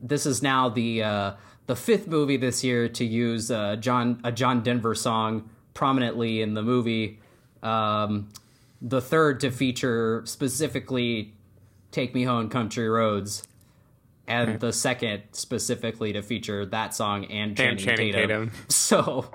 this is now the uh, the fifth movie this year to use uh, John a John Denver song prominently in the movie. Um, the third to feature specifically "Take Me Home, Country Roads," and the second specifically to feature that song and Channing, Channing Tatum. Tatum. So.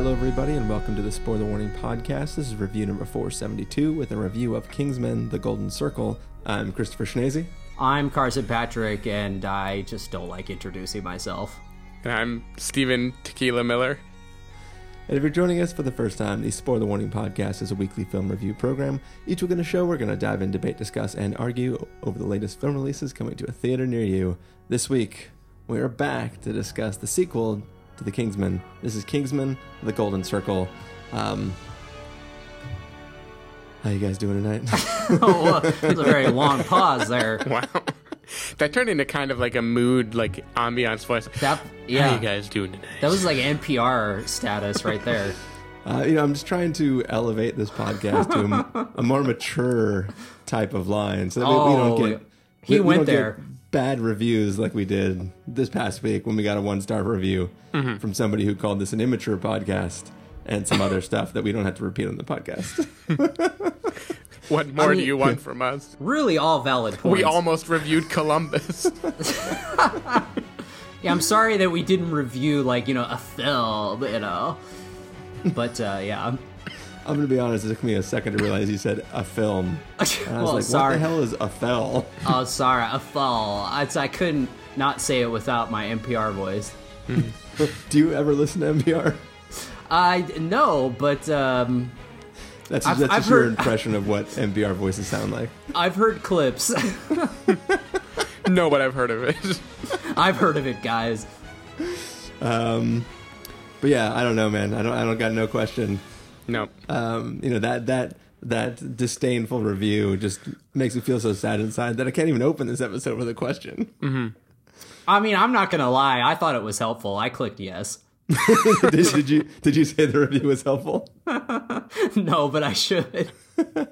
Hello, everybody, and welcome to the Spoiler Warning Podcast. This is review number 472 with a review of Kingsman The Golden Circle. I'm Christopher Schnese. I'm Carson Patrick, and I just don't like introducing myself. And I'm Stephen Tequila Miller. And if you're joining us for the first time, the Spoiler Warning Podcast is a weekly film review program. Each week in the show, we're going to dive in, debate, discuss, and argue over the latest film releases coming to a theater near you. This week, we are back to discuss the sequel to The Kingsman. This is Kingsman The Golden Circle. Um, how you guys doing tonight? oh, there's a very long pause there. Wow. that turned into kind of like a mood, like ambiance voice. That How yeah, you guys doing tonight? that was like NPR status right there. Uh, you know, I'm just trying to elevate this podcast to a, a more mature type of line, so that we, we Oh, don't get he we- we went don't get there. Bad reviews like we did this past week when we got a one star review Mm-hmm. from somebody who called this an immature podcast and some other stuff that we don't have to repeat on the podcast. what more mean- do you want from us? Really, all valid points. We almost reviewed Columbus. Yeah, I'm sorry that we didn't review like you know a film, you know. But uh, yeah, I'm, I'm going to be honest; it took me a second to realize you said a film. And I was well, like, sorry. "What the hell is a fell?" Oh, sorry, a fall. It's, I couldn't not say it without my NPR voice. Do you ever listen to NPR? I know, but um, That's, I've- that's I've just your heard- impression of what NPR voices sound like. I've heard clips. no, but I've heard of it. I've heard of it, guys. Um, but yeah, I don't know, man. I don't. I don't got no question. No. Um, you know that that that disdainful review just makes me feel so sad inside that I can't even open this episode with a question. I mean, I'm not gonna lie. I thought it was helpful. I clicked yes. did, did you did you say the review was helpful? no, but I should.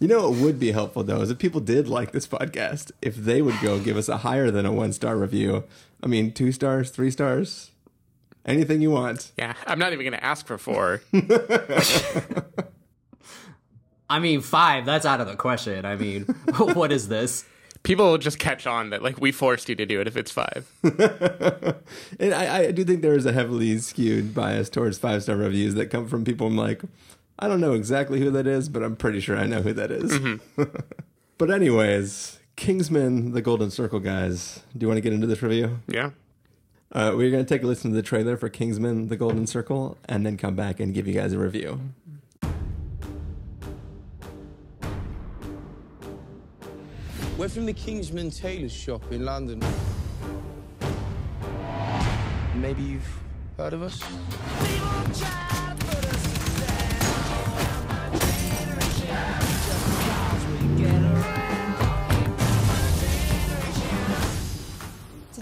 You know, what would be helpful though is if people did like this podcast, if they would go give us a higher than a one star review. I mean, two stars, three stars, anything you want. Yeah, I'm not even going to ask for four. I mean, five. That's out of the question. I mean, what is this? People will just catch on that like we forced you to do it if it's five. And I, I do think there is a heavily skewed bias towards five star reviews that come from people I'm like, I don't know exactly who that is, but I'm pretty sure I know who that is. Mm-hmm. but, anyways, Kingsman, the Golden Circle guys, do you want to get into this review? Yeah. We're going to take a listen to the trailer for Kingsman, the Golden Circle, and then come back and give you guys a review. We're from the Kingsman Tailors shop in London. Maybe you've heard of us?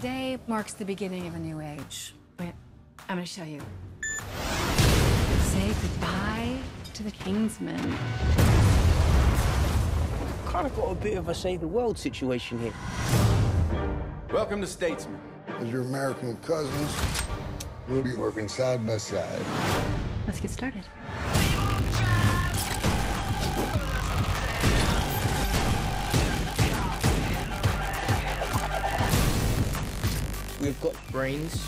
Today marks the beginning of a new age. Wait, I'm gonna show you. Say goodbye to the Kingsmen. Kind of got a bit of a save the world situation here. Welcome to Statesman. As your American cousins, we'll be working side by side. Let's get started. We've got brains,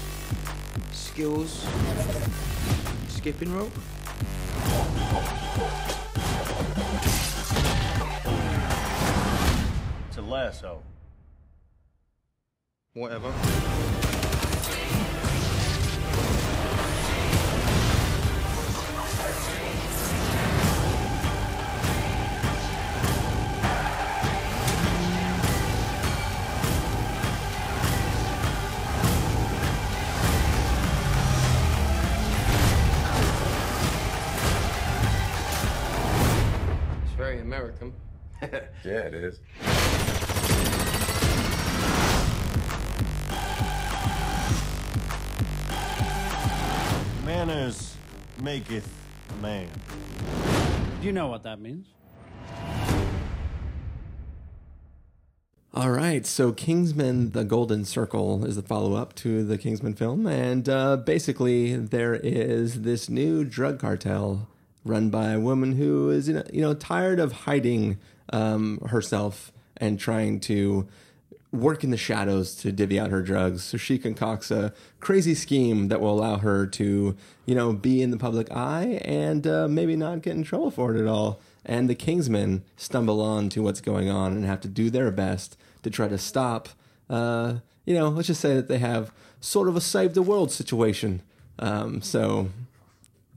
skills, skipping rope. It's a lasso. Whatever. yeah, it is. Manners maketh man. You know what that means. All right, so Kingsman: The Golden Circle is the follow-up to the Kingsman film, and uh, basically there is this new drug cartel run by a woman who is you know, tired of hiding um, herself and trying to work in the shadows to divvy out her drugs. So she concocts a crazy scheme that will allow her to you know be in the public eye and uh, maybe not get in trouble for it at all. And the Kingsmen stumble on to what's going on and have to do their best to try to stop. Uh, you know, let's just say that they have sort of a save the world situation. Um, so,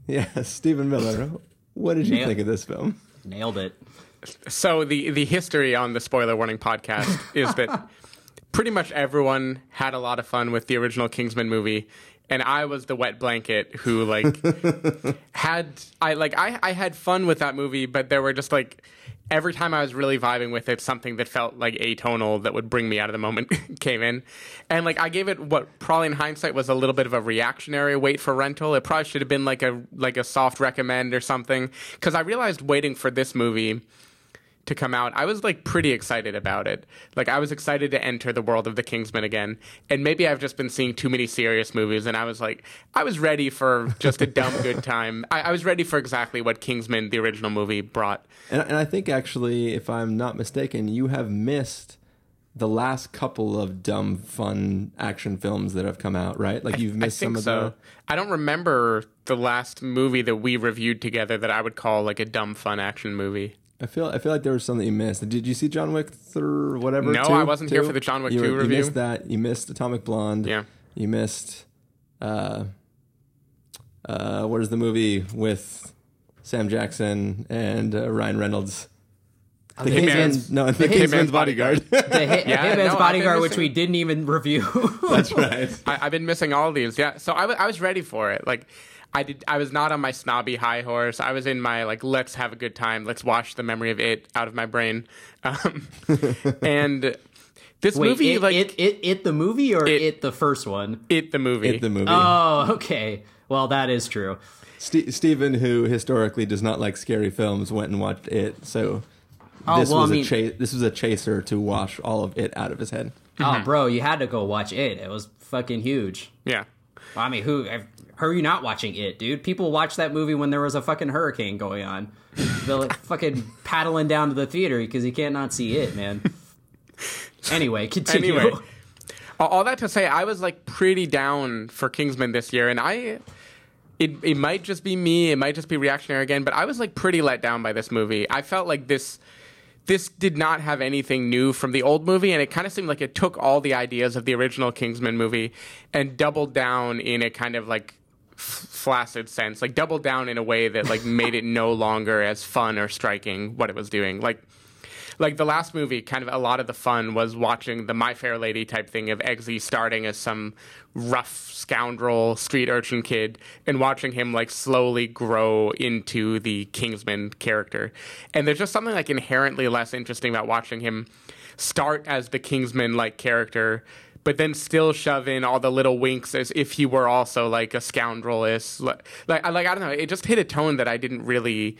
yeah, Stephen Miller, what did you Nail- think of this film? Nailed it. So the the history on the spoiler warning podcast is that pretty much everyone had a lot of fun with the original Kingsman movie, and I was the wet blanket who like had I like I I had fun with that movie, but there were just like every time I was really vibing with it, something that felt like atonal that would bring me out of the moment came in, and like I gave it what probably in hindsight was a little bit of a reactionary wait for rental. It probably should have been like a like a soft recommend or something because I realized waiting for this movie to come out, I was like pretty excited about it. Like I was excited to enter the world of the Kingsman again. And maybe I've just been seeing too many serious movies and I was like I was ready for just a dumb good time. I, I was ready for exactly what Kingsman, the original movie, brought. And, and I think actually, if I'm not mistaken, you have missed the last couple of dumb, fun action films that have come out, right? Like you've I missed some of so. the. I don't remember the last movie that we reviewed together that I would call like a dumb fun action movie. I feel I feel like there was something you missed. Did you see John Wick or whatever? No, two? I wasn't here for the John Wick you, 2 You review. missed that. You missed Atomic Blonde. Yeah. You missed. Uh, uh, what is the movie with Sam Jackson and uh, Ryan Reynolds? The The Hitman's- no, the, the Kingsman's Hitman's Bodyguard. The Hit, Yeah, Hitman's no, Bodyguard, which we didn't even review. That's right. I, I've been missing all of these. Yeah, so I wa- I was ready for it. Like, I did. I was not on my snobby high horse. I was in my like, let's have a good time. Let's wash the memory of it out of my brain. Um, and this Wait, movie, it, like it, it, it, the movie or It- it, the first one? it, the movie. It, the movie. Oh, okay. Well, that is true. Ste Stephen, who historically does not like scary films, went and watched it. So Oh, this well, I was mean- a cha- this was a chaser to wash all of it out of his head. Oh, bro, you had to go watch it. It was fucking huge. yeah. I mean, who? How are you not watching it, dude? People watched that movie when there was a fucking hurricane going on. They're like fucking paddling down to the theater because you can't not see it, man. Anyway, continue. Anyway, all, that to say, I was like pretty down for Kingsman this year, and I. It, it might just be me. It might just be reactionary again, but I was like pretty let down by this movie. I felt like this this did not have anything new from the old movie, and it kind of seemed like it took all the ideas of the original Kingsman movie and doubled down in a kind of like flaccid sense, like doubled down in a way that like made it no longer as fun or striking what it was doing. Like like the last movie, kind of a lot of the fun was watching the My Fair Lady type thing of Eggsy starting as some rough scoundrel street urchin kid and watching him like slowly grow into the Kingsman character. And there's just something like inherently less interesting about watching him start as the Kingsman like character. But then still shove in all the little winks as if he were also like a scoundrelist. Like, like, I- like I don't know. It just hit a tone that I didn't really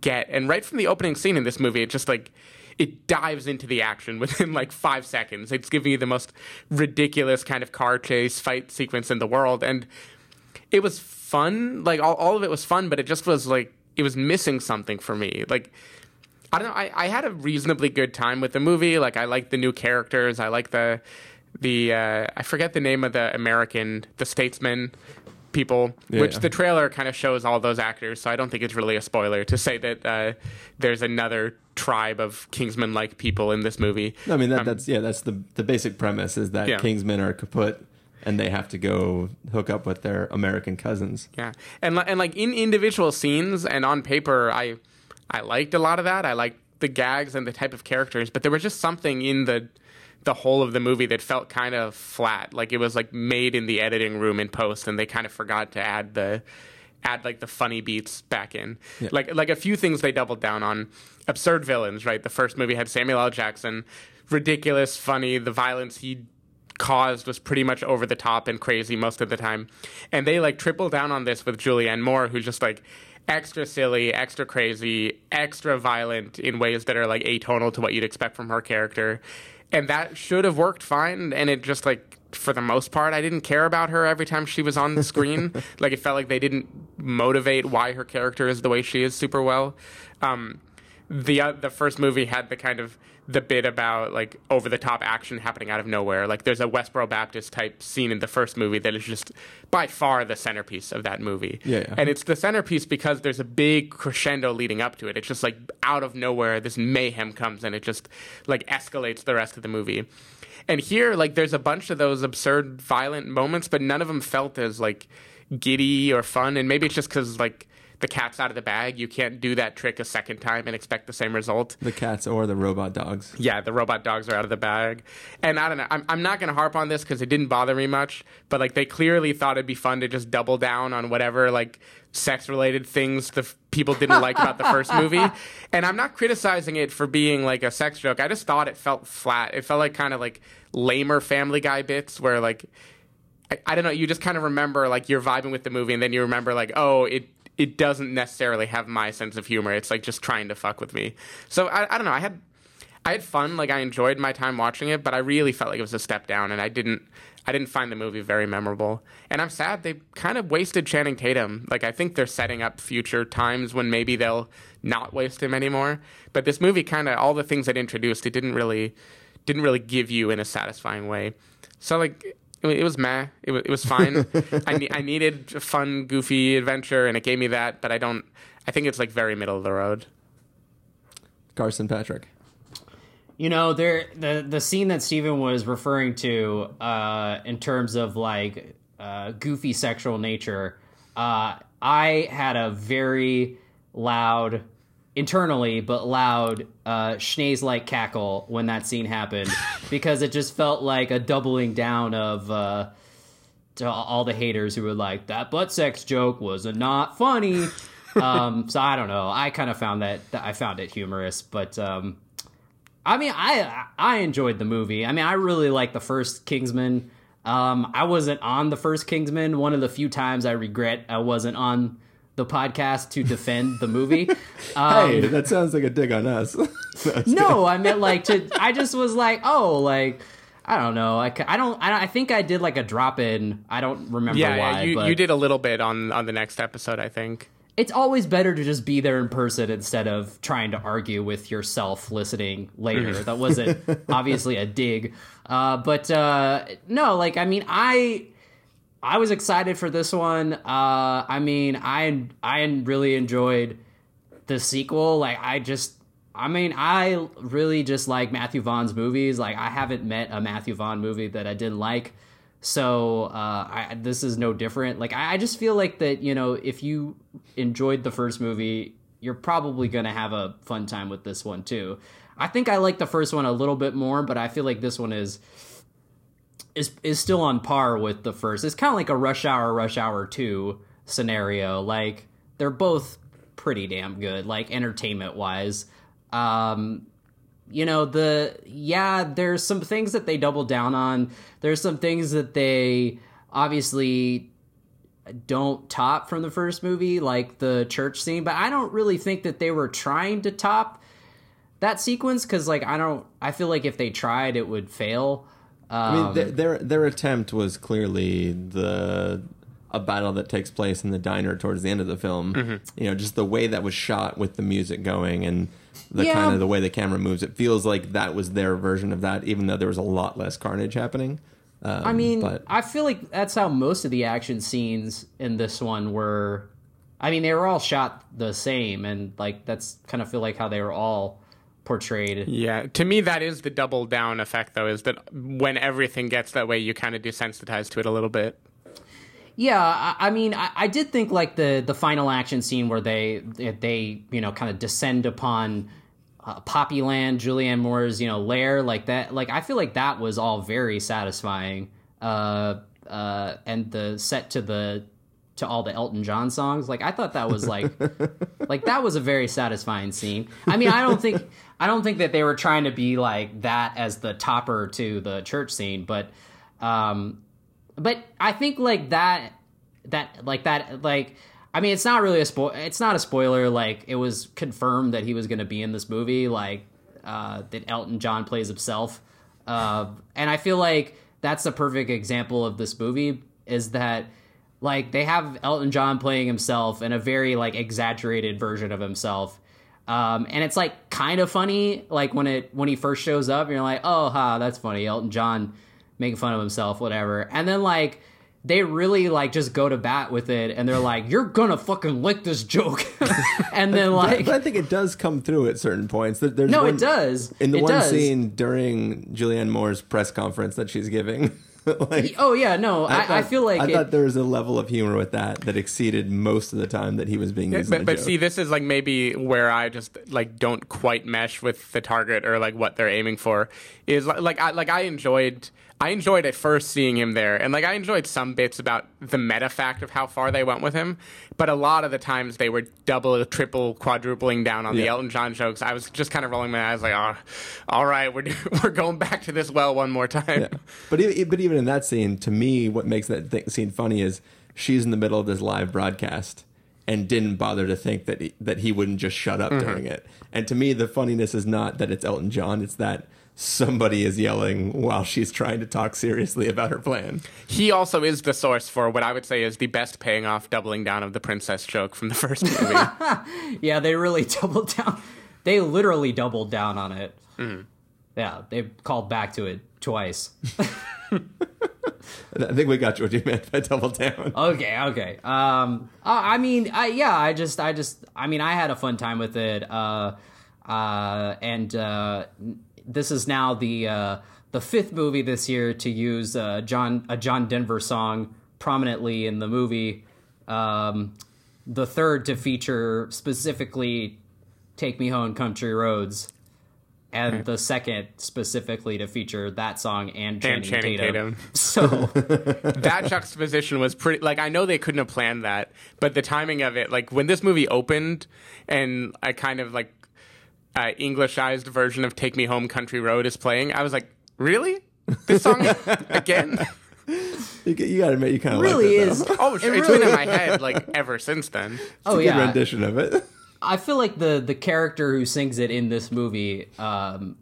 get. And right from the opening scene in this movie, it just like it dives into the action within like five seconds. It's giving you the most ridiculous kind of car chase fight sequence in the world, and it was fun. Like all, all of it was fun, but it just was like it was missing something for me. Like I don't know. I, I had a reasonably good time with the movie. Like I like the new characters. I like the the uh, I forget the name of the American the statesman people, which the trailer kind of shows all those actors. So I don't think it's really a spoiler to say that uh, there's another tribe of Kingsman like people in this movie. No, I mean that, Um, that's yeah, that's the the basic premise is that Yeah. Kingsmen are kaput and they have to go hook up with their American cousins. Yeah, and and like in individual scenes and on paper, I I liked a lot of that. I liked the gags and the type of characters, but there was just something in the the whole of the movie that felt kind of flat. Like it was like made in the editing room in post, and they kind of forgot to add the add like the funny beats back in. Like like a few things they doubled down on. Absurd villains, right? The first movie had Samuel L. Jackson, ridiculous, funny. The violence he caused was pretty much over the top and crazy most of the time. And they like triple down on this with Julianne Moore, who's just like extra silly, extra crazy, extra violent in ways that are like atonal to what you'd expect from her character. And that should have worked fine. And it just like, for the most part, I didn't care about her every time she was on the screen. like it felt like they didn't motivate why her character is the way she is super well. Um, the uh, the first movie had the kind of the bit about like over the top action happening out of nowhere. Like there's a Westboro Baptist type scene in the first movie that is just by far the centerpiece of that movie. Yeah, yeah. And it's the centerpiece because there's a big crescendo leading up to it. It's just like out of nowhere this mayhem comes and it just like escalates the rest of the movie. And here like there's a bunch of those absurd violent moments but none of them felt as like giddy or fun and maybe it's just cuz like the cat's out of the bag. You can't do that trick a second time and expect the same result. The cats or the robot dogs. Yeah, the robot dogs are out of the bag. And I don't know, I'm, I'm not going to harp on this because it didn't bother me much, but like they clearly thought it'd be fun to just double down on whatever like sex related things the f- people didn't like about the first movie. And I'm not criticizing it for being like a sex joke. I just thought it felt flat. It felt like kind of like lamer family guy bits where like, I, I don't know, you just kind of remember like you're vibing with the movie and then you remember like, oh, it it doesn't necessarily have my sense of humor. It's like just trying to fuck with me. So I, I don't know. I had I had fun. Like I enjoyed my time watching it, but I really felt like it was a step down, and I didn't I didn't find the movie very memorable. And I'm sad they kind of wasted Channing Tatum. Like I think they're setting up future times when maybe they'll not waste him anymore. But this movie kind of all the things it introduced, it didn't really didn't really give you in a satisfying way. So like it was meh. It was, it was fine. I, ne- I needed a fun, goofy adventure, and it gave me that. But I don't. I think it's like very middle of the road. Carson Patrick. You know, there the the scene that Stephen was referring to uh, in terms of like uh, goofy sexual nature. Uh, I had a very loud, internally but loud, uh, Schnese like cackle when that scene happened because it just felt like a doubling down of uh, to all the haters who were like that butt sex joke was not funny. um, so I don't know. I kind of found that, that I found it humorous, but um, I mean, I I enjoyed the movie. I mean, I really like the first Kingsman. Um, I wasn't on the first Kingsman. One of the few times I regret I wasn't on the podcast to defend the movie. Um, hey, that sounds like a dig on us. no, I meant like to. I just was like, oh, like I don't know. I, I don't. I, I think I did like a drop in. I don't remember Yeah, why. yeah you, but you did a little bit on on the next episode, I think. It's always better to just be there in person instead of trying to argue with yourself listening later. Mhm. that wasn't obviously a dig, uh, but uh, no, like I mean, I I was excited for this one. Uh, I mean, I I really enjoyed the sequel. Like, I just, I mean, I really just like Matthew Vaughn's movies. Like, I haven't met a Matthew Vaughn movie that I didn't like. So uh, I, this is no different. Like, I, I just feel like that you know, if you enjoyed the first movie, you're probably gonna have a fun time with this one too. I think I like the first one a little bit more, but I feel like this one is is is still on par with the first. It's kind of like a Rush Hour, Rush Hour Two scenario. Like they're both pretty damn good, like entertainment wise. Um, you know the yeah, there's some things that they double down on. There's some things that they obviously don't top from the first movie, like the church scene. But I don't really think that they were trying to top that sequence because, like, I don't. I feel like if they tried, it would fail. I mean, Um, their, their their attempt was clearly the a battle that takes place in the diner towards the end of the film. Mm-hmm. You know, just the way that was shot with the music going and the Yeah. kind of the way the camera moves. It feels like that was their version of that, even though there was a lot less carnage happening. Um, I mean, but I feel like that's how most of the action scenes in this one were. I mean, they were all shot the same, and like that's kind of feel like how they were all portrayed. Yeah, to me that is the double down effect, though, is that when everything gets that way, you kind of desensitize to it a little bit. Yeah, I, I mean, I, I did think like the the final action scene where they they you know kind of descend upon uh, Poppy Land, Julianne Moore's you know lair, like that. Like I feel like that was all very satisfying. Uh, uh, and the set to the to all the Elton John songs, like I thought that was like like that was a very satisfying scene. I mean, I don't think I don't think that they were trying to be like that as the topper to the church scene, but Um, but I think like that that like that like I mean it's not really a spoil it's not a spoiler like it was confirmed that he was going to be in this movie like uh, that Elton John plays himself uh, and I feel like that's a perfect example of this movie is that like they have Elton John playing himself in a very like exaggerated version of himself um, and it's like kind of funny like when it when he first shows up you're like oh ha that's funny Elton John making fun of himself whatever and then like they really like just go to bat with it and they're like you're gonna fucking lick this joke and then like but I think it does come through at certain points. There's no one, it does in the it one does. scene during Julianne Moore's press conference that she's giving. like, oh yeah no I, I, thought- feel like I it, thought there was a level of humor with that that exceeded most of the time that he was being used. but, but see, this is like maybe where I just like don't quite mesh with the target or like what they're aiming for. Is like like I like I enjoyed I enjoyed at first seeing him there, and like I enjoyed some bits about the meta fact of how far they went with him. But a lot of the times they were double, triple, quadrupling down on the Elton John jokes. I was just kind of rolling my eyes like, oh, all right, we're we're going back to this well one more time. Yeah. But even, but even in that scene, to me, what makes that th- scene funny is she's in the middle of this live broadcast and didn't bother to think that he, that he wouldn't just shut up Mm-hmm. during it. And to me, the funniness is not that it's Elton John; it's that somebody is yelling while she's trying to talk seriously about her plan. He also is the source for what I would say is the best paying off doubling down of the princess joke from the first movie. yeah they really doubled down they literally doubled down on it Mm-hmm. yeah they called back to it twice I think we got what you meant by double down. okay okay um uh, i mean I, yeah i just i just i mean i had a fun time with it uh uh and uh this is now the uh the fifth movie this year to use uh john a john denver song prominently in the movie um the third to feature specifically take me home country roads and the second specifically to feature that song and Channing, Channing Tatum. Tatum. So that juxtaposition was pretty like I know they couldn't have planned that, but the timing of it, like when this movie opened and I kind of like uh, Englishized version of "Take Me Home, Country Road" is playing, I was like, really? This song again? You, you got to admit, you kind of really like it, is. though. Oh, sure. it's been in my head like ever since then. oh Good yeah, rendition of it. I feel like the the character who sings it in this movie, um,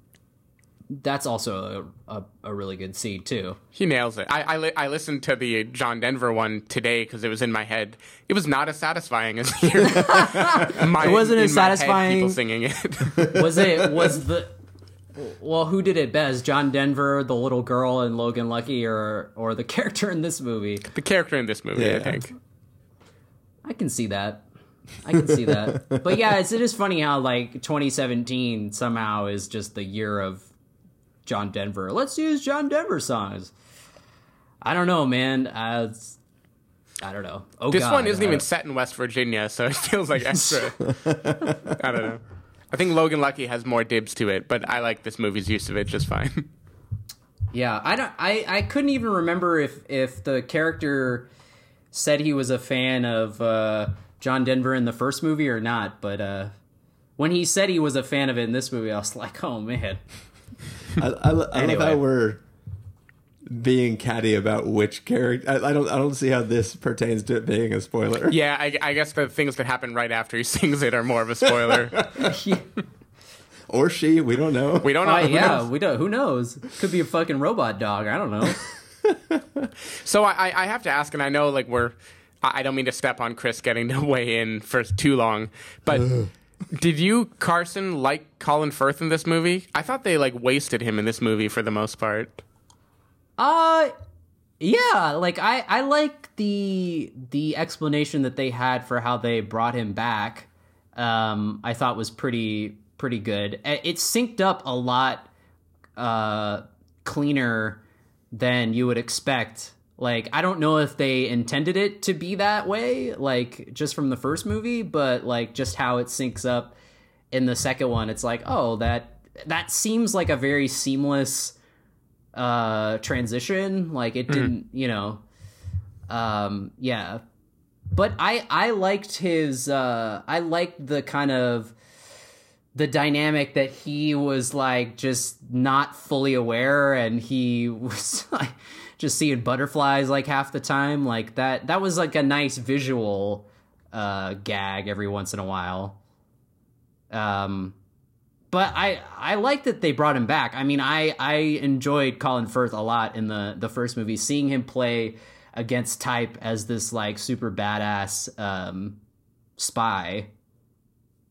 that's also a, a, a really good scene too. He nails it. I I, li- I listened to the John Denver one today because it was in my head. It was not as satisfying as here. my, It wasn't as in head, satisfying. people singing it. Was it? Was the well, who did it best? John Denver, the little girl, and Logan Lucky, or or the character in this movie? the character in this movie, I think. I can see that. I can see that. But yeah, it's, it is funny how like 2017 somehow is just the year of John Denver. Let's use John Denver songs. I don't know, man. Uh, I don't know. Oh, This God. one isn't even set in West Virginia, so it feels like extra. I don't know. I think Logan Lucky has more dibs to it, but I like this movie's use of it just fine. Yeah, I don't. I I couldn't even remember if if the character said he was a fan of uh, John Denver in the first movie or not. But uh, when he said he was a fan of it in this movie, I was like, oh man. I, I, I Anyway. love how we're being catty about which character. I, I don't. I don't see how this pertains to it being a spoiler. Yeah, I, I guess the things that happen right after he sings it are more of a spoiler. Or she. We don't know. We don't know. Uh, Who yeah, knows? we don't. Who knows? Could be a fucking robot dog. I don't know. So I, I- I have to ask, and I know like we're. I I don't mean to step on Chris getting to weigh in for too long, but did you Carson like Colin Firth in this movie? I thought they like wasted him in this movie for the most part. Uh yeah, like I I like the the explanation that they had for how they brought him back. Um I thought was pretty pretty good. It synced up a lot uh cleaner than you would expect. Like I don't know if they intended it to be that way like just from the first movie, but like just how it syncs up in the second one, it's like, "Oh, that that seems like a very seamless uh transition. Like it didn't you know um yeah. But i i liked his uh i liked the kind of the dynamic that he was like just not fully aware and he was like just seeing butterflies like half the time. Like that that was like a nice visual uh, gag every once in a while. Um, but I I like that they brought him back. I mean, I I enjoyed Colin Firth a lot in the the first movie, seeing him play against type as this like super badass um, spy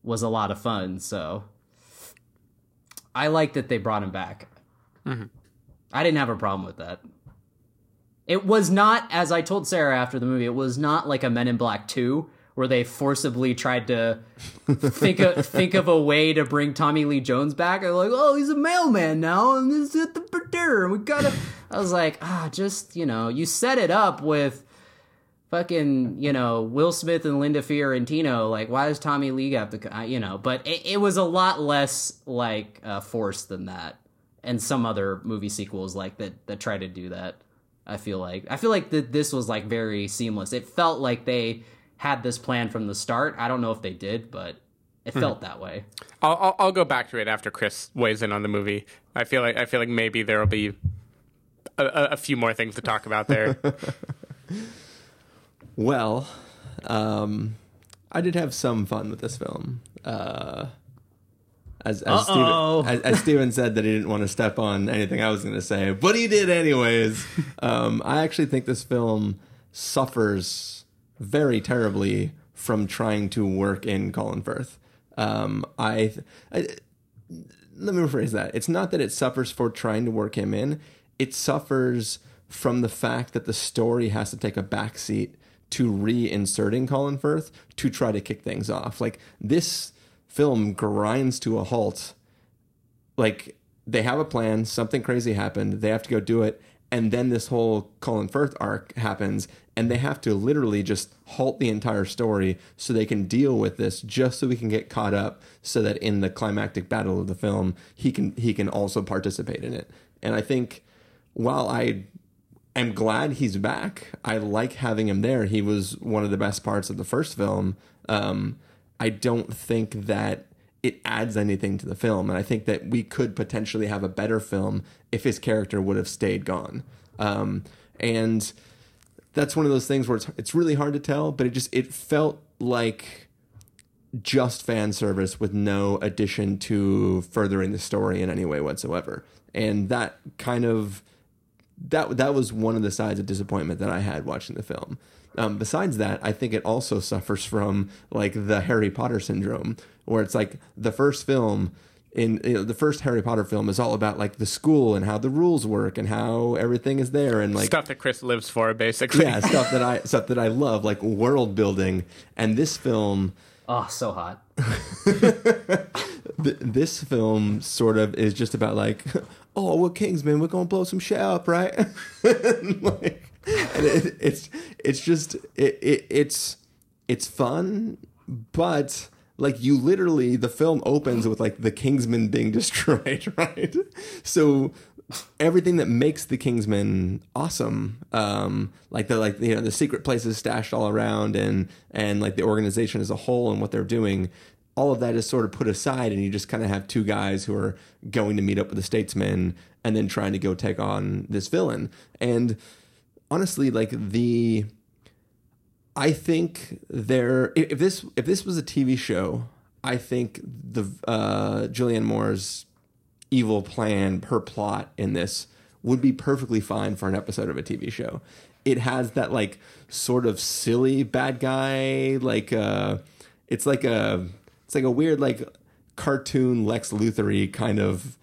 was a lot of fun. So I like that they brought him back. Mm-hmm. I didn't have a problem with that. It was not, as I told Sarah after the movie, it was not like a Men in Black 2 where they forcibly tried to think of, think of a way to bring Tommy Lee Jones back. They're like, oh, he's a mailman now, and this is the and we gotta. I was like, ah, just you know, you set it up with fucking you know Will Smith and Linda Fiorentino. Like, why does Tommy Lee have to? You know, but it, it was a lot less like uh, forced than that, and some other movie sequels like that that try to do that. I feel like I feel like that this was like very seamless. It felt like they had this plan from the start. I don't know if they did, but it felt mm-hmm. that way. I'll, I'll, I'll go back to it after Chris weighs in on the movie. I feel like I feel like maybe there'll be a, a few more things to talk about there. well, um, I did have some fun with this film. Uh, as as Stephen, as, as Stephen, said that he didn't want to step on anything I was going to say, but he did anyways. um, I actually think this film suffers very terribly from trying to work in Colin Firth. Um, I, I let me rephrase that. It's not that it suffers for trying to work him in. It suffers from the fact that the story has to take a backseat to reinserting Colin Firth to try to kick things off. Like this film grinds to a halt. Like they have a plan, something crazy happened, they have to go do it, and then this whole Colin Firth arc happens, and they have to literally just halt the entire story so they can deal with this, just so we can get caught up, so that in the climactic battle of the film, he can he can also participate in it. And I think while I am glad he's back, I like having him there. He was one of the best parts of the first film. Um, I don't think that it adds anything to the film. And I think that we could potentially have a better film if his character would have stayed gone. Um, and that's one of those things where it's it's really hard to tell, but it just it felt like just fan service with no addition to furthering the story in any way whatsoever. And that kind of that that was one of the sides of disappointment that I had watching the film. Um, besides that, I think it also suffers from like the Harry Potter syndrome, where it's like the first film in you know, the first Harry Potter film is all about like the school and how the rules work and how everything is there and like stuff that Chris lives for, basically. Yeah, stuff that I stuff that I love, like world building. And this film, oh, so hot. this film sort of is just about like, oh, we're Kingsman, we're gonna blow some shit up, right? like, and it, it's it's just it, it it's it's fun, but like you literally the film opens with like the Kingsmen being destroyed, right? So everything that makes the Kingsmen awesome, um, like the like you know the secret places stashed all around, and and like the organization as a whole and what they're doing, all of that is sort of put aside, and you just kind of have two guys who are going to meet up with the statesman and then trying to go take on this villain. And honestly, like the I think there if this if this was a TV show, I think the uh, Julianne Moore's evil plan, her plot in this would be perfectly fine for an episode of a TV show. It has that like sort of silly bad guy, like uh, it's like a it's like a weird like cartoon Lex Luthery kind of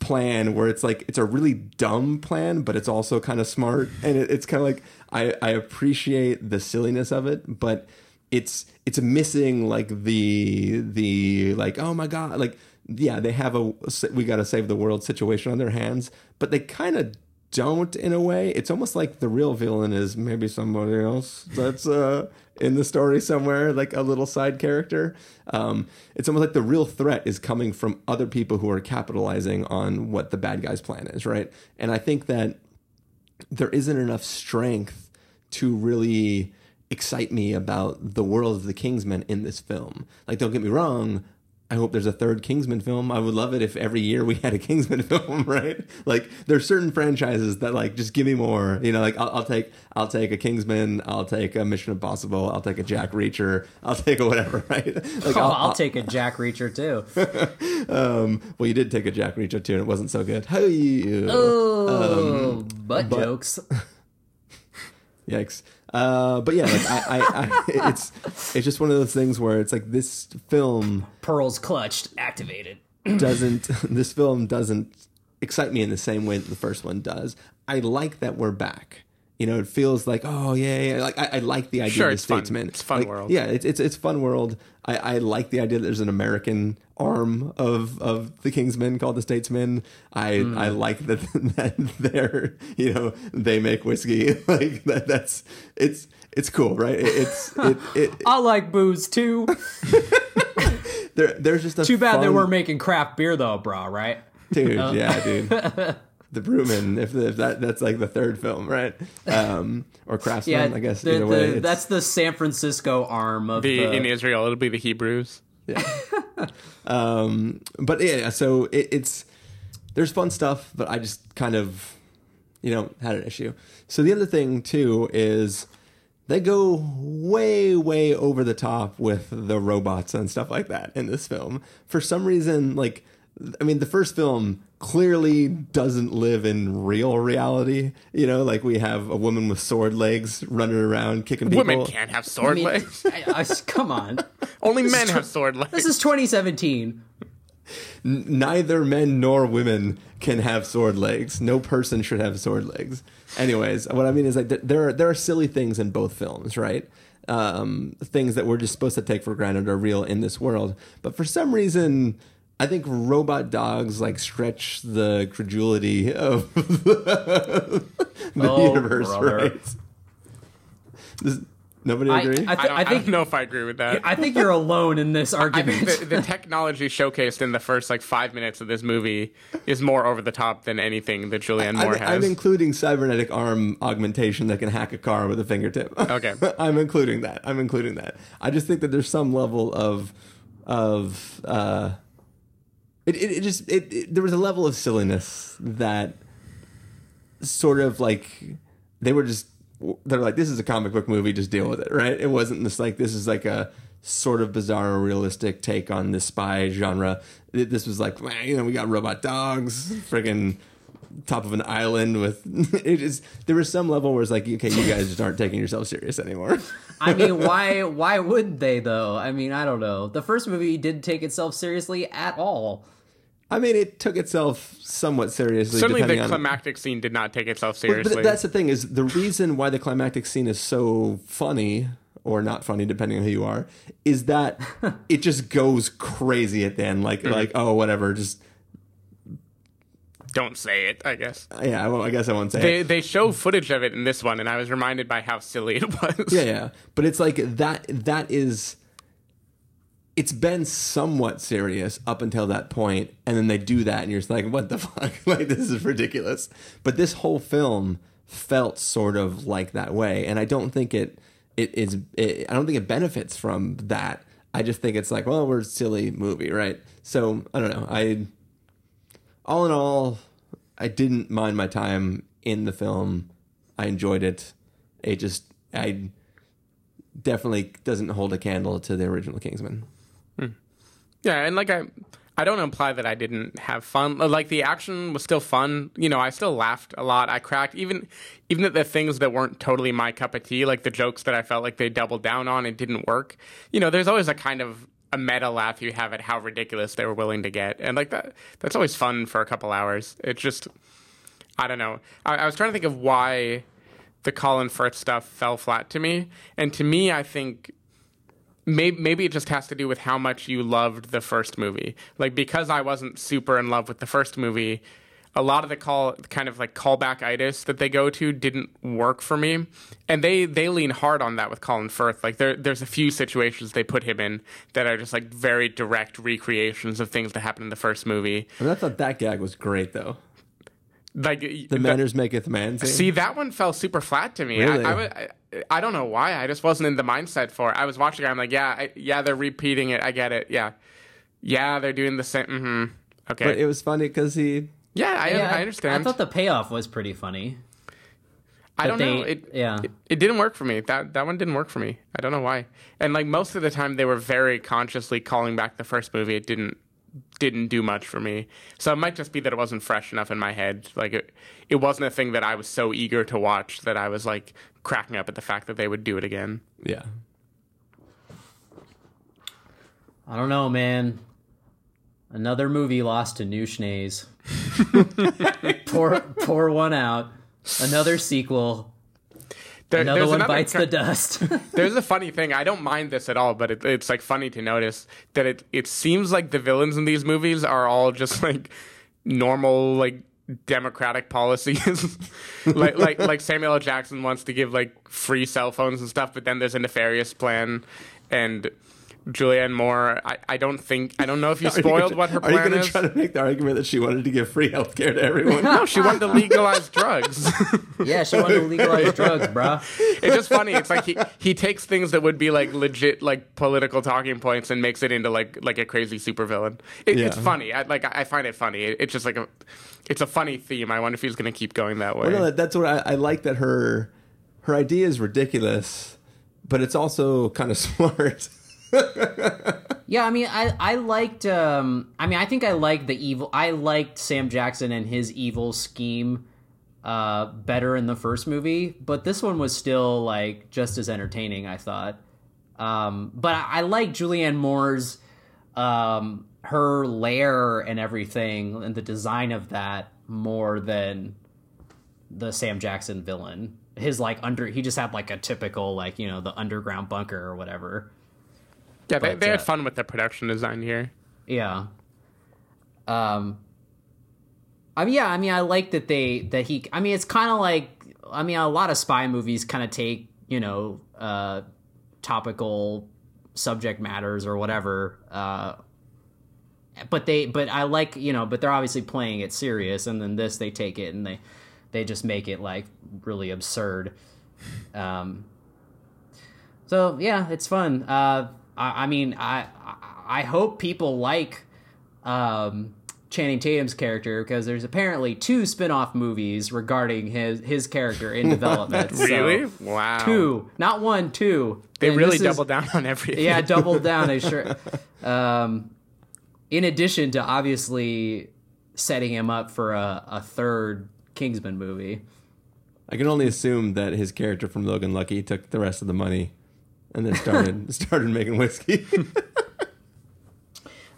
plan where it's like it's a really dumb plan, but it's also kind of smart, and it, it's kind of like I I appreciate the silliness of it, but it's it's missing like the the like oh my god like yeah they have a we got to save the world situation on their hands, but they kind of don't in a way. It's almost like the real villain is maybe somebody else that's uh, in the story somewhere, like a little side character. Um, it's almost like the real threat is coming from other people who are capitalizing on what the bad guy's plan is, right? And I think that there isn't enough strength to really excite me about the world of the Kingsmen in this film. Like, don't get me wrong, I hope there's a third Kingsman film. I would love it if every year we had a Kingsman film, right? Like there's certain franchises that like just give me more. You know, like I'll, I'll take I'll take a Kingsman, I'll take a Mission Impossible, I'll take a Jack Reacher, I'll take a whatever, right? Like Oh, I'll, take a Jack Reacher too. um, well, you did take a Jack Reacher too, and it wasn't so good. Hey, Oh, butt but- jokes. Yikes. Uh, but yeah, like I, I, I, it's it's just one of those things where it's like this film Pearls clutched, activated. doesn't this film doesn't excite me in the same way that the first one does. I like that we're back. You know, it feels like oh yeah, yeah. Like I, I like the idea Sure, of the it's fun. It's fun Like, world. Yeah, it's it's it's fun world. I, I like the idea that there's an American arm of of the Kingsmen called the Statesmen. I Hmm. I like that that they're you know they make whiskey like that. That's it's it's cool, right? It, it's it, it I like booze too. there, there's just a Too bad they fun- weren't making craft beer though, bro. Right? dude. Yeah, dude. The Brewman, if, if that that's like the third film, right? Um, or Craftsman, Yeah, I guess. the- either way, the- that's the San Francisco arm of The, the. in Israel, it'll be the Hebrews. Yeah. Um, but yeah, so it, it's there's fun stuff, but I just kind of you know had an issue. So the other thing too is they go way way over the top with the robots and stuff like that in this film. For some reason, like I mean, the first film clearly doesn't live in real reality. You know, like we have a woman with sword legs running around kicking people. Women can't have I sword mean, legs. I- I- come on. Only is men tw- have sword legs. This is 2017. neither men nor women can have sword legs. No person should have sword legs. Anyways, what I mean is like th- there are there are silly things in both films, right? Um, things that we're just supposed to take for granted are real in this world, but for some reason. I think robot dogs like stretch the credulity of the Oh, universe, brother. right? Does nobody I, agree? I, I, th- don't, I I think don't know if I agree with that. I think you're alone in this I argument. think the, the technology showcased in the first like five minutes of this movie is more over the top than anything that Julianne Moore I'm, has. I'm including cybernetic arm augmentation that can hack a car with a fingertip. Okay. I'm including that. I'm including that. I just think that there's some level of of uh, it, it, it just it, it there was a level of silliness that sort of like they were just they're like this is a comic book movie just deal with it right? It wasn't just like this is like a sort of bizarre realistic take on the spy genre. This was like "Man, you know we got robot dogs friggin' top of an island with it is there was some level where it's like okay you guys just aren't taking yourself serious anymore I mean, why why would they though? I mean, I don't know. The first movie didn't take itself seriously at all. i mean it took itself somewhat seriously Certainly, the depending on climactic scene did not take itself But- seriously. But that's the thing is the reason why the climactic scene is so funny or not funny depending on who you are is that it just goes crazy at the end like mm-hmm. like oh whatever just Don't say it. I guess yeah I, won't, I guess I won't say they it. they show footage of it in this one, and I was reminded by how silly it was. yeah yeah but it's like that that is it's been somewhat serious up until that point and then they do that and you're just like what the fuck like this is ridiculous but this whole film felt sort of like that way and i don't think it it is it, i don't think it benefits from that i just think it's like well we're a silly movie right so i don't know i all in all i didn't mind my time in the film i enjoyed it it just i definitely doesn't hold a candle to the original kingsman hmm. Yeah, and like I, I don't imply that I didn't have fun. Like the action was still fun. You know, I still laughed a lot. I cracked even, even at the things that weren't totally my cup of tea, like the jokes that I felt like they doubled down on and didn't work. You know, there's always a kind of a meta laugh you have at how ridiculous they were willing to get, and like that, that's always fun for a couple hours. It's just, I don't know. I, I was trying to think of why the Colin Firth stuff fell flat to me, and to me, I think maybe maybe it just has to do with how much you loved the first movie. Like because I wasn't super in love with the first movie, a lot of the call kind of like callback itis that they go to didn't work for me. And they they lean hard on that with Colin Firth. Like there there's a few situations they put him in that are just like very direct recreations of things that happened in the first movie. I, mean, I thought that gag was great though Like the manners maketh man scene. See, that one fell super flat to me. Really? I, I, I, don't know why. I just wasn't in the mindset for it. I was watching it. I'm like, yeah, I, yeah, they're repeating it. I get it. Yeah. Yeah, they're doing the same. hmm Okay. But it was funny because he. Yeah, I, Yeah, I understand. I thought the payoff was pretty funny. I don't but know. It, yeah. it, it didn't work for me. That that one didn't work for me. I don't know why. And like most of the time, they were very consciously calling back the first movie. It didn't didn't do much for me. So it might just be that it wasn't fresh enough in my head. Like it it wasn't a thing that I was so eager to watch that I was like cracking up at the fact that they would do it again. Yeah. I don't know, man. Another movie lost to New Schnees. pour pour one out. Another sequel. There- Another there's one another bites ki- the dust. There's a funny thing. I don't mind this at all, but it, it's like funny to notice that it it seems like the villains in these movies are all just like normal like democratic policies. like like like Samuel L. Jackson wants to give like free cell phones and stuff, but then there's a nefarious plan and Julianne Moore, I, I don't think I don't know if you Are you spoiled gonna- what her Are you plan going to try to make the argument that she wanted to give free healthcare to everyone? no, she wanted to legalize drugs. yeah, she wanted to legalize drugs, bro. it's just funny. It's like he, he takes things that would be like legit like political talking points and makes it into like like a crazy supervillain. It, It's funny. I, like I find it funny. It, it's just like a it's a funny theme. I wonder if he's going to keep going that way. Well, no, that's what I, I like. That her her idea is ridiculous, but it's also kind of smart. Yeah, I mean, I I liked. Um, I mean, I think I liked the evil. I liked Sam Jackson and his evil scheme uh, better in the first movie, but this one was still like just as entertaining. I thought. Um, but I, I like Julianne Moore's um, her lair and everything and the design of that more than the Sam Jackson villain. His like under he just had like a typical like you know the underground bunker or whatever. Yeah, they, but, they had uh, fun with the production design here. Yeah. Um. I mean, yeah. I mean, I like that they that he. I mean, it's kind of like. I mean, a lot of spy movies kind of take you know uh, topical subject matters or whatever. Uh, but they, but I like you know, but they're obviously playing it serious, and then this they take it and they they just make it like really absurd. Um. So yeah, it's fun. Uh, I, I mean, I I hope people like um, Channing Tatum's character because there's apparently two spin-off movies regarding his his character in development. So, Really? Wow. Two, not one, two. They And really this is- doubled down on everything. yeah, doubled down. They sure. Um, in addition to obviously setting him up for a, a third Kingsman movie. I can only assume that his character from Logan Lucky took the rest of the money and then started started making whiskey.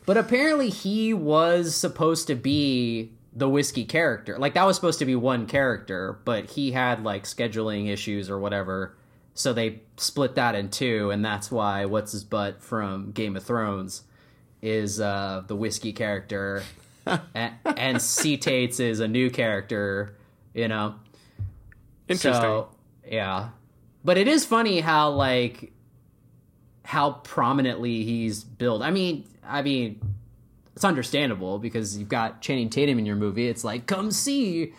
But apparently, he was supposed to be the whiskey character. Like that was supposed to be one character, but he had like scheduling issues or whatever. So they split that in two, and that's why what's his butt from Game of Thrones is uh, the whiskey character, and, and C Tates is a new character. You know, Interesting. so yeah, but it is funny how like how prominently he's billed. I mean, I mean, it's understandable because you've got Channing Tatum in your movie. It's like, come see,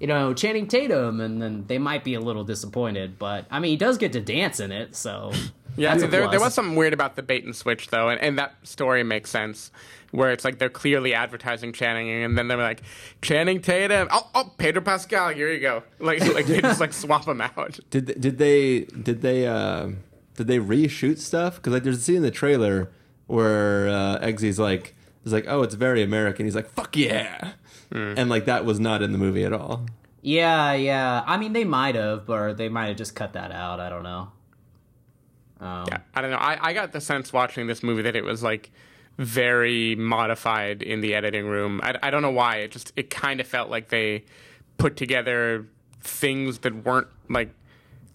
you know, Channing Tatum, and then they might be a little disappointed. But I mean, he does get to dance in it, so Yeah, that's a there, there was something weird about the bait and switch though, and, and that story makes sense. Where it's like they're clearly advertising Channing, and then they're like Channing Tatum, oh, oh, Pedro Pascal, here you go. Like, like they just like swap them out. did did they did they uh, did they reshoot stuff? Because like there's a scene in the trailer where uh, Eggsy's like is like, oh, it's very American. He's like, fuck yeah, and like that was not in the movie at all. Yeah, yeah. I mean, they might have, but they might have just cut that out. I don't know. Um, Yeah, I don't know. I, I got the sense watching this movie that it was like very modified in the editing room. I, I don't know why. It just it kind of felt like they put together things that weren't like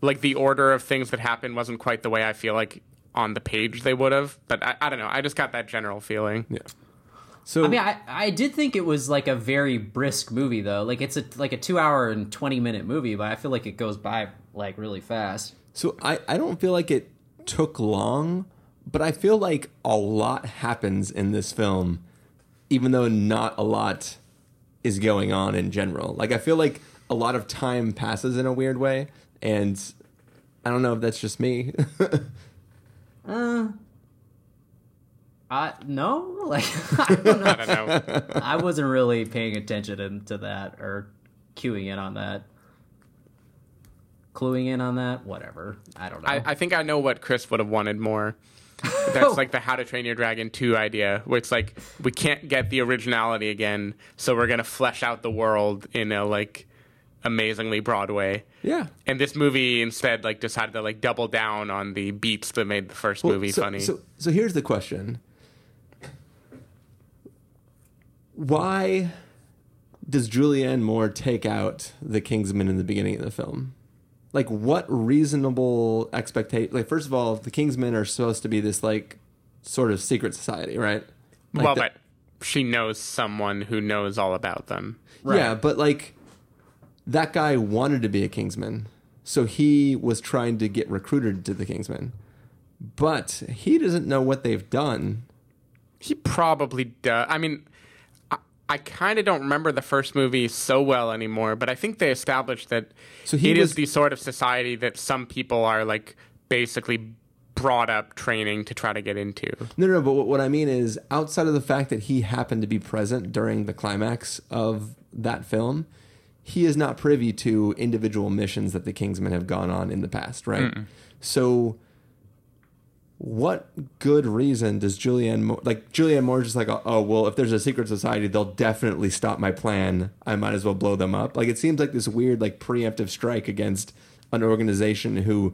like the order of things that happened wasn't quite the way I feel like on the page they would have. But I, I don't know. I just got that general feeling. Yeah. So I mean, I, I did think it was like a very brisk movie, though. Like it's a like a two hour and twenty minute movie, but I feel like it goes by like really fast. So I, I don't feel like it took long, but I feel like a lot happens in this film, even though not a lot is going on in general. Like I feel like a lot of time passes in a weird way, and I don't know if that's just me. uh, I no, like I don't know. I don't know. I wasn't really paying attention to that or queuing in on that. Cluing in on that, whatever. I don't know. I, I think I know what Chris would have wanted more. That's like the How to Train Your Dragon 2 idea, where it's like we can't get the originality again, so we're gonna flesh out the world in a like amazingly Broadway. Yeah. And this movie instead like decided to like double down on the beats that made the first Well, movie so, funny. So, so here's the question: Why does Julianne Moore take out the Kingsman in the beginning of the film? Like, what reasonable expectation? Like, first of all, the Kingsmen are supposed to be this like sort of secret society, right? Like well, the- but she knows someone who knows all about them. Yeah, but like that guy wanted to be a Kingsman, so he was trying to get recruited to the Kingsmen, but he doesn't know what they've done. He probably does. I mean, I, I kind of don't remember the first movie so well anymore, but I think they established that So he it is was- the sort of society that some people are like basically brought up training to try to get into. No, no, but what I mean is, outside of the fact that he happened to be present during the climax of that film, he is not privy to individual missions that the Kingsmen have gone on in the past, right? So, what good reason does Julianne Moore, like Julianne Moore, just like, oh well, if there's a secret society, they'll definitely stop my plan. I might as well blow them up. Like it seems like this weird, like preemptive strike against an organization who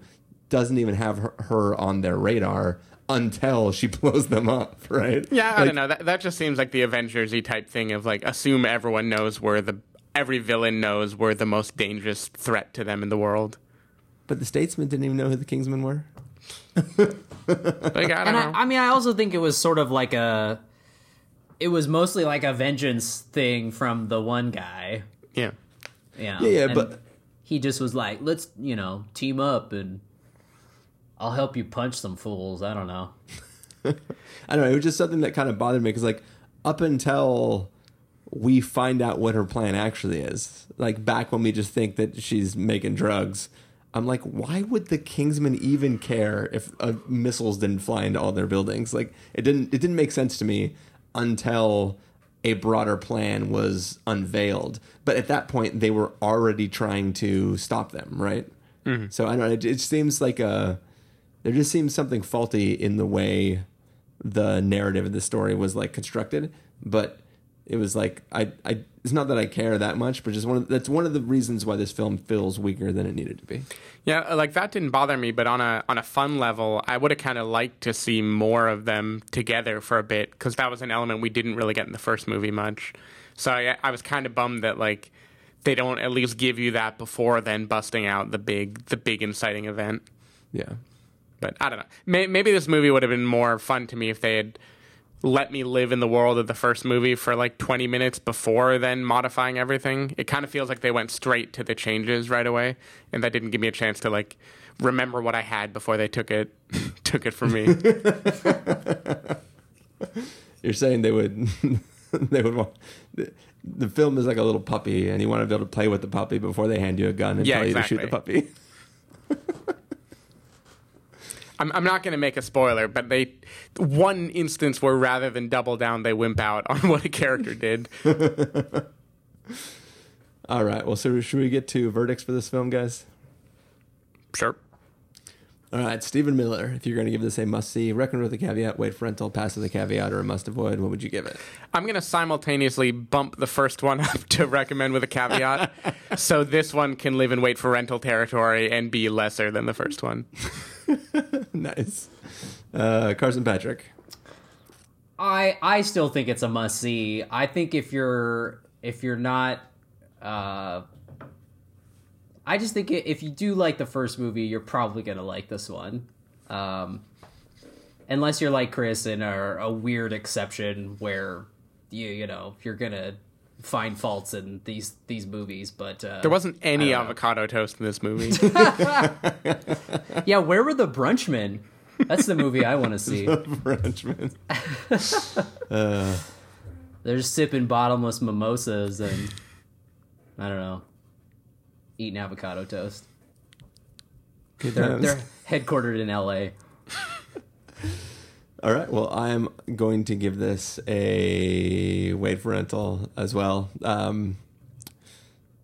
doesn't even have her, her on their radar until she blows them up, right? Yeah, I Like, don't know. That that just seems like the Avengers-y type thing of like assume everyone knows where the every villain knows we're the most dangerous threat to them in the world. But the statesmen didn't even know who the Kingsmen were. Like I don't and I, know. I mean, I also think it was sort of like a. It was mostly like a vengeance thing from the one guy. yeah. Yeah, Yeah, yeah, and but- he just was like, "Let's, you know, team up and I'll help you punch some fools." I don't know. I don't know. It was just something that kind of bothered me because, like, up until we find out what her plan actually is, like back when we just think that she's making drugs, I'm like, why would the Kingsmen even care if uh, missiles didn't fly into all their buildings? Like, it didn't. It didn't make sense to me until a broader plan was unveiled. But at that point, they were already trying to stop them, right? So I don't know. It, it seems like a there just seems something faulty in the way the narrative of the story was like constructed but it was like I, I it's not that I care that much but just one of, that's one of the reasons why this film feels weaker than it needed to be Yeah, uh, like that didn't bother me, but on a on a fun level, I would have kind of liked to see more of them together for a bit because that was an element we didn't really get in the first movie much. So I, I was kind of bummed that like they don't at least give you that before then busting out the big the big inciting event. yeah But I don't know. May, maybe this movie would have been more fun to me if they had let me live in the world of the first movie for like 20 minutes before then modifying everything. It kind of feels like they went straight to the changes right away, and that didn't give me a chance to like remember what I had before they took it took it from me. you're saying they would they would want the, the film is like a little puppy and you want to be able to play with the puppy before they hand you a gun and Yeah, tell you to shoot the puppy I'm, I'm not going to make a spoiler, but they one instance where rather than double down, they wimp out on what a character did. all right well so should we get to verdicts for this film guys Sure. All right, Stephen Miller. If you're going to give this a must see, recommend with a caveat, wait for rental, pass with a caveat, or a must avoid, what would you give it? I'm going to simultaneously bump the first one up to recommend with a caveat, so this one can live and wait for rental territory and be lesser than the first one. nice. Uh, Carson Patrick. I I still think it's a must see. I think if you're if you're not uh I just think if you do like the first movie, you're probably going to like this one. Um unless you're like Chris and are a weird exception where you you know, you're going to find faults in these these movies, but uh There wasn't any don't know. avocado toast in this movie. Yeah, where were the brunchmen? That's the movie I want to see. Frenchman. They're just sipping bottomless mimosas and I don't know, eating avocado toast. They're, they're headquartered in L.A. All right. Well, I'm going to give this a wait for rental as well. Um,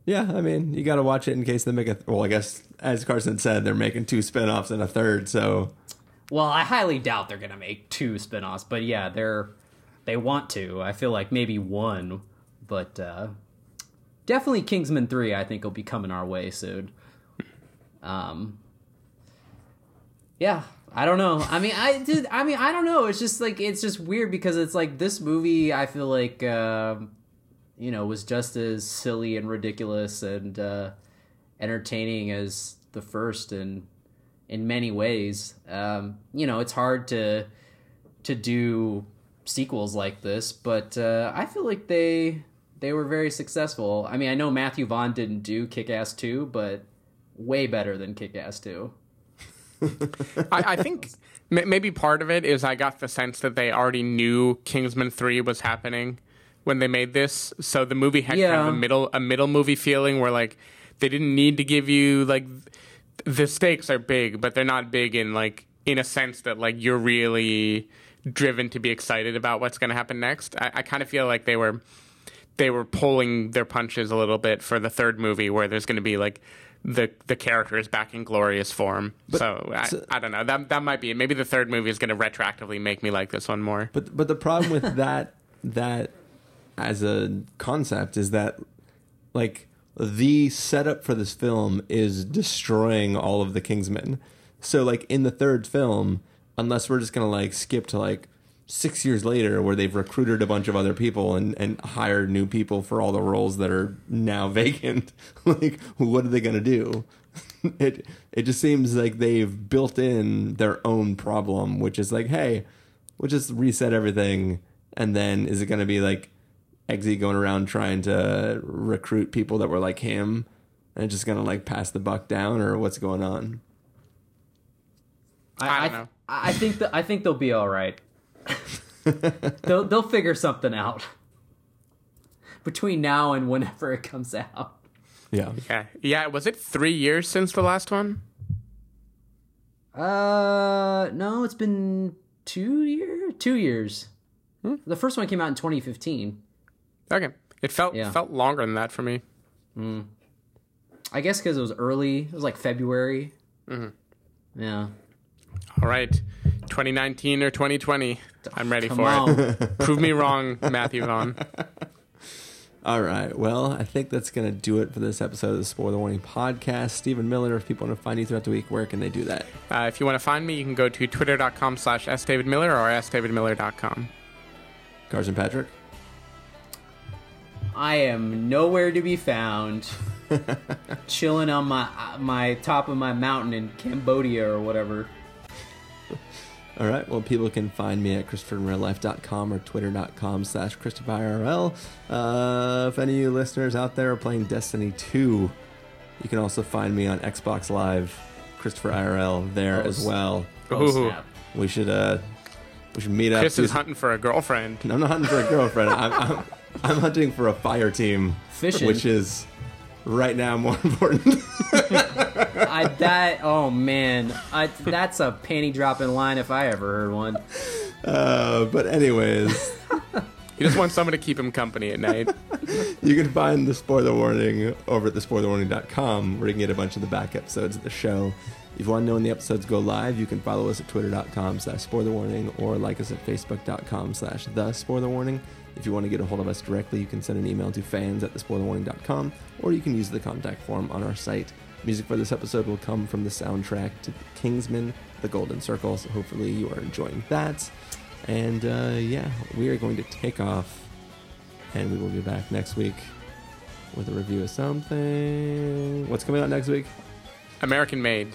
yeah, I mean, you got to watch it in case they make a. Well, I guess as Carson said, they're making two spin-offs and a third. So Well, I highly doubt they're gonna make two spin-offs, but yeah, they're they want to. I feel like maybe one, but uh, definitely Kingsman three. I think will be coming our way soon. Um, yeah, I don't know. I mean, I did. I mean, I don't know. It's just like it's just weird because it's like this movie. I feel like uh, you know was just as silly and ridiculous and uh, entertaining as the first, and in many ways. Um, you know, it's hard to to do sequels like this, but uh, I feel like they they were very successful. I mean, I know Matthew Vaughn didn't do Kick Ass two, but way better than Kick Ass two. I, I think m- maybe part of it is I got the sense that they already knew Kingsman Three was happening when they made this, so the movie had kind of a middle a middle movie feeling where like they didn't need to give you like the stakes are big, but they're not big in like in a sense that like you're really driven to be excited about what's going to happen next. I, I kind of feel like they were they were pulling their punches a little bit for the third movie where there's going to be like the the characters back in glorious form. so I, I don't know. That that might be it. Maybe the third movie is going to retroactively make me like this one more. But but the problem with that that as a concept is that like the setup for this film is destroying all of the Kingsmen. So like in the third film, unless we're just gonna like skip to like six years later where they've recruited a bunch of other people and, and hired new people for all the roles that are now vacant, like what are they gonna do? it it just seems like they've built in their own problem, which is like, hey, we'll just reset everything, and then is it going to be like Eggsy going around trying to recruit people that were like him, and just going to like pass the buck down, or what's going on? I don't know. I, I think that I think they'll be all right. they'll they'll figure something out between now and whenever it comes out. Yeah, Yeah, yeah. Was it three years since the last one? Uh, no, it's been two year, two years. Hmm. The first one came out in 2015. Okay, it felt Yeah. felt longer than that for me. Hmm. I guess because it was early. It was like February. Mm-hmm. Yeah. All right, 2019 or 2020. I'm ready Come for on. it. Prove me wrong, Matthew Vaughn. All right. Well, I think that's going to do it for this episode of the Spoiler Warning podcast. Stephen Miller, if people want to find you throughout the week, where can they do that? Uh, if you want to find me, you can go to twitter.com slash sdavidmiller or sdavidmiller.com. Carson Patrick. I am nowhere to be found. Chilling on my my top of my mountain in Cambodia or whatever. All right. Well, people can find me at ChristopherInRealLife.com or Twitter.com slash ChristopherIRL. Uh, if any of you listeners out there are playing Destiny 2, you can also find me on Xbox Live, Christopher IRL there Oh, as well. Oh, Ooh. snap. We should uh, we should meet up. Chris is some- hunting for a girlfriend. I'm not hunting for a girlfriend. I'm, I'm, I'm hunting for a fire team, Fishing. which is right now more important. I that oh man, I, that's a panty dropping line if I ever heard one. uh, but anyways. He just wants someone to keep him company at night. You can find the spoiler warning over at thespoilerwarning.com where you can get a bunch of the back episodes of the show. If you want to know when the episodes go live, you can follow us at twitter.com slash spoiler warning or like us at facebook.com slash the spoiler warning. If you want to get a hold of us directly, you can send an email to fans at thespoilerwarning.com or you can use the contact form on our site. Music for this episode will come from the soundtrack to Kingsman, The Golden Circle, so hopefully you are enjoying that. And uh, yeah, we are going to take off and we will be back next week with a review of something. What's coming out next week? American Made.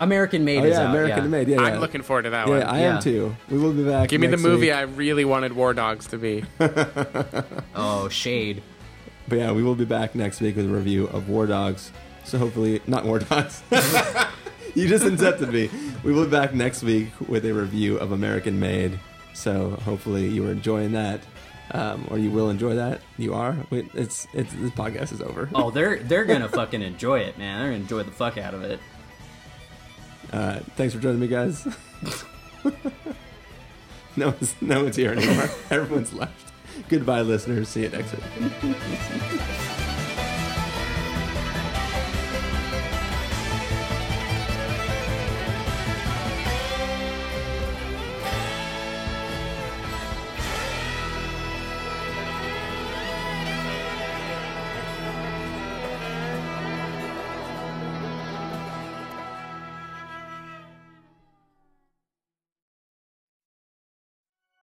American Made oh is yeah, out. American yeah. Made. Yeah, yeah. I'm looking forward to that Yeah, one. I Yeah. am too. We will be back. Give me the movie week. I really wanted War Dogs to be. Oh shade. But yeah, we will be back next week with a review of War Dogs. So hopefully, not War Dogs. you just incepted me. We will be back next week with a review of American Made. So hopefully you are enjoying that, um, or you will enjoy that. You are. Wait, it's it's this podcast is over. Oh, they're they're gonna fucking enjoy it, man. They're gonna enjoy the fuck out of it. Right. Thanks for joining me, guys. No one's, no one's here anymore. Everyone's left. Goodbye, listeners. See you next week.